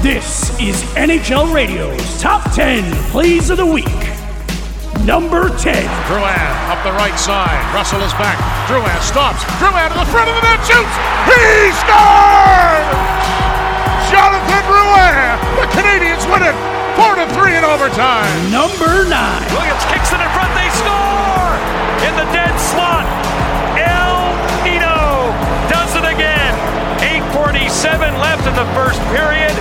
This is NHL Radio's Top 10 Plays of the Week. Number 10. Drouin up the right side. Russell is back. Drouin stops. Drouin to the front of the net shoots. He scored! Jonathan Drouin. The Canadiens win it. Four to three in overtime. Number 9. Williams kicks it in front. They score in the dead slot. El Nino does it again. 8:47 left in the first period.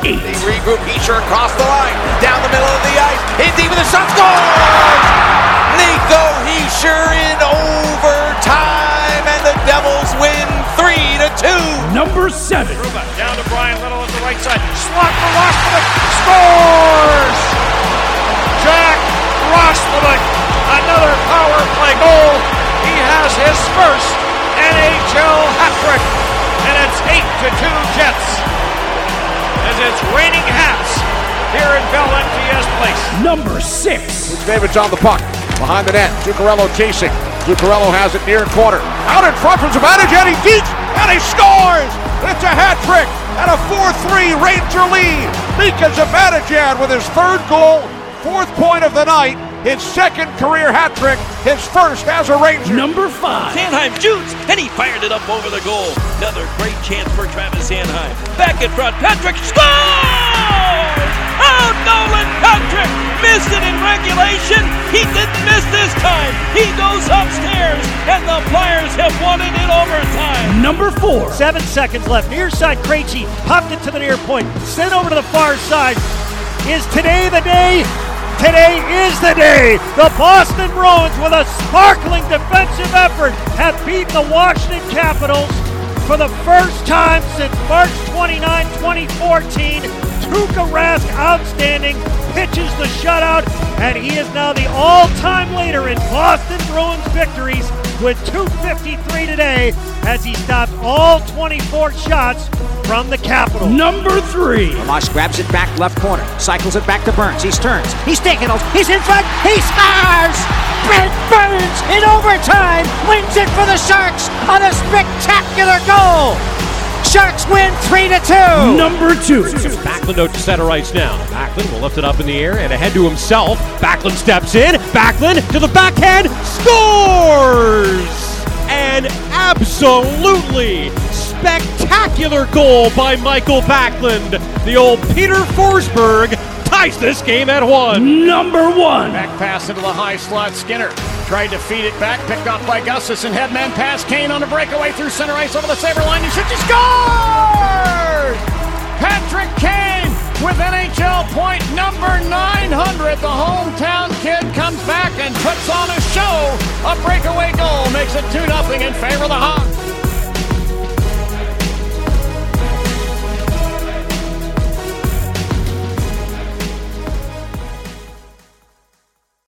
Number 8. They regroup. Hischier across the line. Down the middle of the ice. In deep with a shot. Scores! Nico Hischier in overtime. And the Devils win 3 to 2. Number 7. Trouba down to Bryan Little at the right side. Slot for Roslovic. Scores! Jack Roslovic. Another power play goal. He has his first NHL hat trick. And it's 8 to 2 Jets. As it's raining hats here in Bell MTS Place. Number 6. David's on the puck. Behind the net. Zuccarello chasing. Zuccarello has it near corner. Out in front from Zibanejad. He beats and he scores! It's a hat trick and a 4-3 Ranger lead. Mika Zibanejad with his third goal, fourth point of the night, his second career hat trick, his first as a Ranger. Number 5. Sanheim shoots, and he fired it up over the goal. Another great chance for Travis Sanheim. Back in front, Patrick scores! Oh, Nolan Patrick missed it in regulation. He didn't miss this time. He goes upstairs, and the Flyers have won it in overtime. Number 4. Seven seconds left. Near side, Krejci popped it to the near point. Sent over to the far side. Is today the day? Today is the day. The Boston Bruins, with a sparkling defensive effort, have beaten the Washington Capitals for the first time since March 29, 2014. Tuukka Rask, outstanding, pitches the shutout, and he is now the all-time leader in Boston Bruins victories with 253 today as he stopped all 24 shots from the Capitals. Number 3. Moss grabs it back left corner, cycles it back to Burns. He turns. He's taking it. He's in front. He scores! Brent Burns in overtime wins it for the Sharks on a spectacular goal. Sharks win 3 to 2. Number 2. Backlund out to center ice now. Backlund will lift it up in the air and ahead to himself. Backlund steps in. Backlund to the backhand. Scores! An absolutely spectacular goal by Mikael Backlund. The old Peter Forsberg ties this game at one. Number 1. Back pass into the high slot. Skinner tried to feed it back, picked off by Gustafsson. Headman pass. Kane on a breakaway through center ice over the saber line. He shoots. He scores! Patrick Kane with NHL point number 900. The hometown kid comes back and puts on a show. A breakaway goal makes it 2 0 in favor of the Hawks.